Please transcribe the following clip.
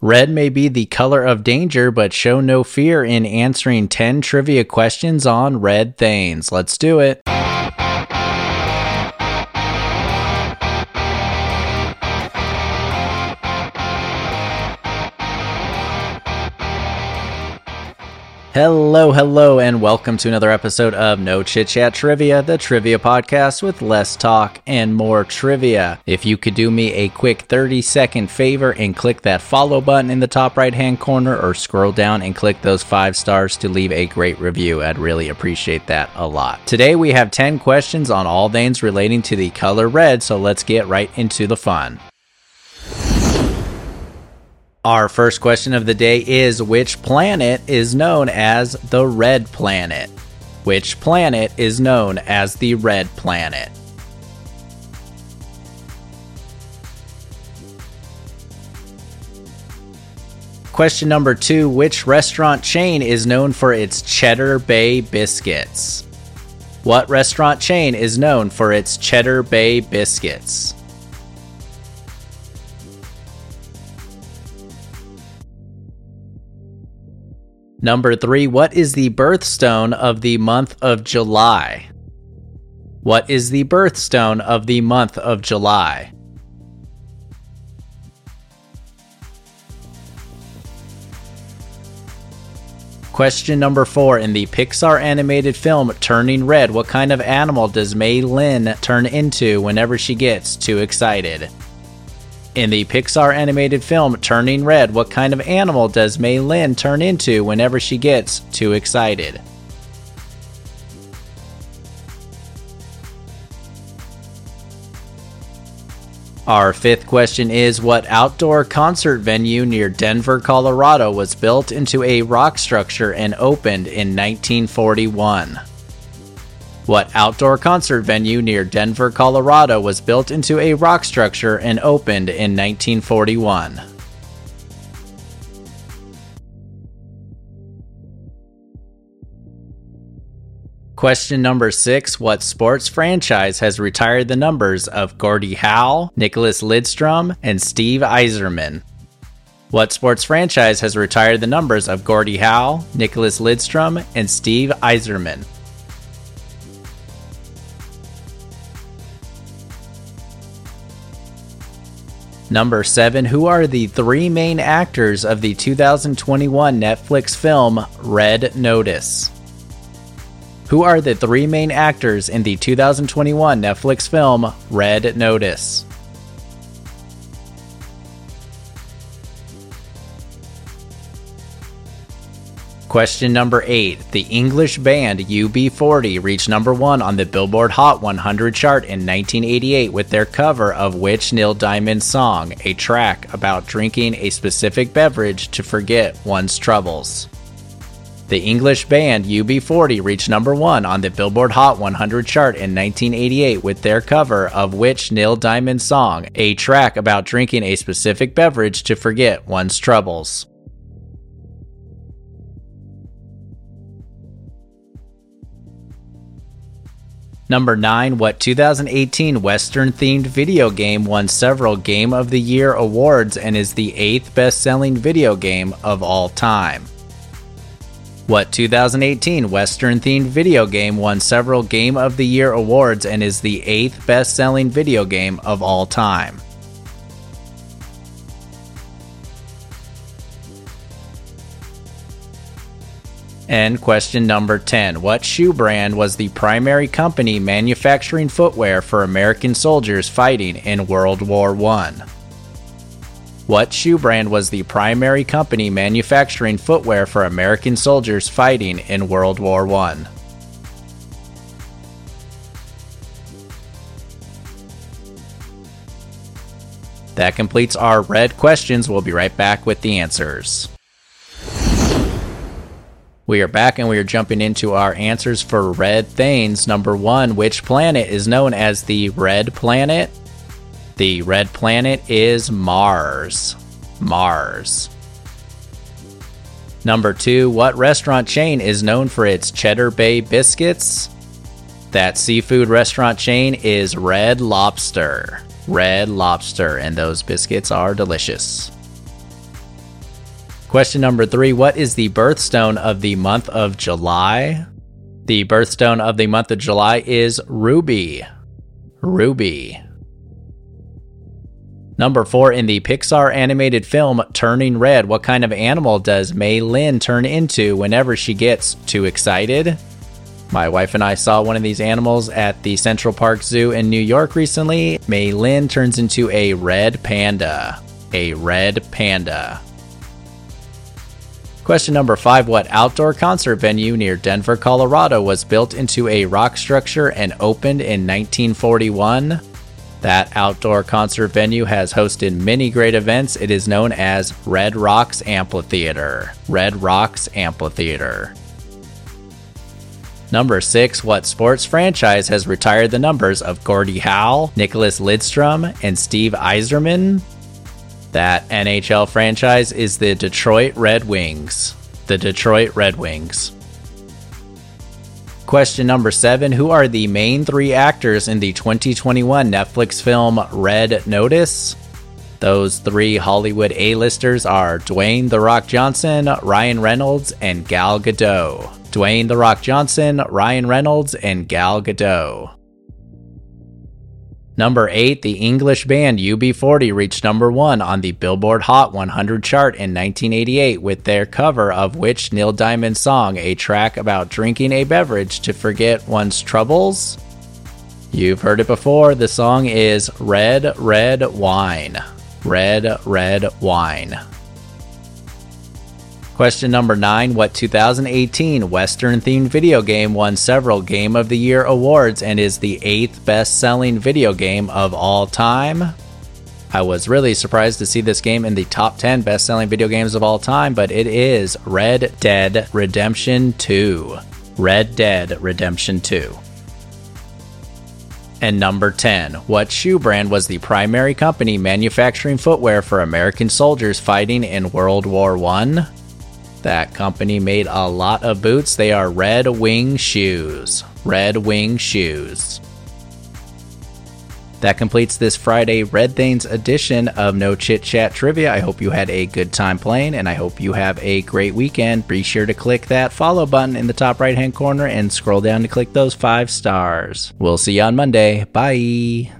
Red may be the color of danger, but show no fear in answering 10 trivia questions on red things. Let's do it. Hello, hello, and welcome to another episode of No Chit Chat Trivia, the trivia podcast with less talk and more trivia. If you could do me a quick 30 second favor and click that follow button in the top right hand corner or scroll down and click those five stars to leave a great review, I'd really appreciate that a lot. Today we have 10 questions on all things relating to the color red, so let's get right into the fun. Our first question of the day is Which planet is known as the Red Planet? Which planet is known as the Red Planet? Question number two Which restaurant chain is known for its Cheddar Bay biscuits? What restaurant chain is known for its Cheddar Bay biscuits? Number three, what is the birthstone of the month of July? What is the birthstone of the month of July? Question number four In the Pixar animated film Turning Red, what kind of animal does Mei Lin turn into whenever she gets too excited? In the Pixar animated film Turning Red, what kind of animal does Mei Lin turn into whenever she gets too excited? Our fifth question is What outdoor concert venue near Denver, Colorado was built into a rock structure and opened in 1941? What outdoor concert venue near Denver, Colorado was built into a rock structure and opened in 1941? Question number six What sports franchise has retired the numbers of Gordie Howe, Nicholas Lidstrom, and Steve Yzerman? What sports franchise has retired the numbers of Gordie Howe, Nicholas Lidstrom, and Steve Yzerman? Number 7. Who are the three main actors of the 2021 Netflix film Red Notice? Who are the three main actors in the 2021 Netflix film Red Notice? Question number 8. The English band UB40 reached number 1 on the Billboard Hot 100 chart in 1988 with their cover of which Neil Diamond song, a track about drinking a specific beverage to forget one's troubles. The English band UB40 reached number 1 on the Billboard Hot 100 chart in 1988 with their cover of which Neil Diamond song, a track about drinking a specific beverage to forget one's troubles. Number 9, what 2018 Western themed video game won several Game of the Year awards and is the eighth best selling video game of all time? What 2018 Western themed video game won several Game of the Year awards and is the eighth best selling video game of all time? And question number 10 What shoe brand was the primary company manufacturing footwear for American soldiers fighting in World War I? What shoe brand was the primary company manufacturing footwear for American soldiers fighting in World War I? That completes our red questions. We'll be right back with the answers. We are back and we are jumping into our answers for red things. Number one, which planet is known as the red planet? The red planet is Mars. Mars. Number two, what restaurant chain is known for its Cheddar Bay biscuits? That seafood restaurant chain is Red Lobster. Red Lobster, and those biscuits are delicious. Question number three What is the birthstone of the month of July? The birthstone of the month of July is Ruby. Ruby. Number four, in the Pixar animated film Turning Red, what kind of animal does Mei Lin turn into whenever she gets too excited? My wife and I saw one of these animals at the Central Park Zoo in New York recently. Mei Lin turns into a red panda. A red panda. Question number five What outdoor concert venue near Denver, Colorado was built into a rock structure and opened in 1941? That outdoor concert venue has hosted many great events. It is known as Red Rocks Amphitheater. Red Rocks Amphitheater. Number 6. What sports franchise has retired the numbers of Gordie Howe, Nicholas Lidstrom, and Steve Yzerman? That NHL franchise is the Detroit Red Wings. The Detroit Red Wings. Question number seven Who are the main three actors in the 2021 Netflix film Red Notice? Those three Hollywood A-listers are Dwayne The Rock Johnson, Ryan Reynolds, and Gal Gadot. Dwayne The Rock Johnson, Ryan Reynolds, and Gal Gadot. Number 8, the English band UB40 reached number 1 on the Billboard Hot 100 chart in 1988 with their cover of which Neil Diamond song, a track about drinking a beverage to forget one's troubles? You've heard it before. The song is Red, Red Wine. Red, Red Wine. Question number nine What 2018 Western themed video game won several Game of the Year awards and is the eighth best selling video game of all time? I was really surprised to see this game in the top 10 best selling video games of all time, but it is Red Dead Redemption 2. Red Dead Redemption 2. And number 10. What shoe brand was the primary company manufacturing footwear for American soldiers fighting in World War I? That company made a lot of boots. They are Red Wing Shoes. Red Wing Shoes. That completes this Friday Red Things edition of No Chit Chat Trivia. I hope you had a good time playing and I hope you have a great weekend. Be sure to click that follow button in the top right hand corner and scroll down to click those five stars. We'll see you on Monday. Bye.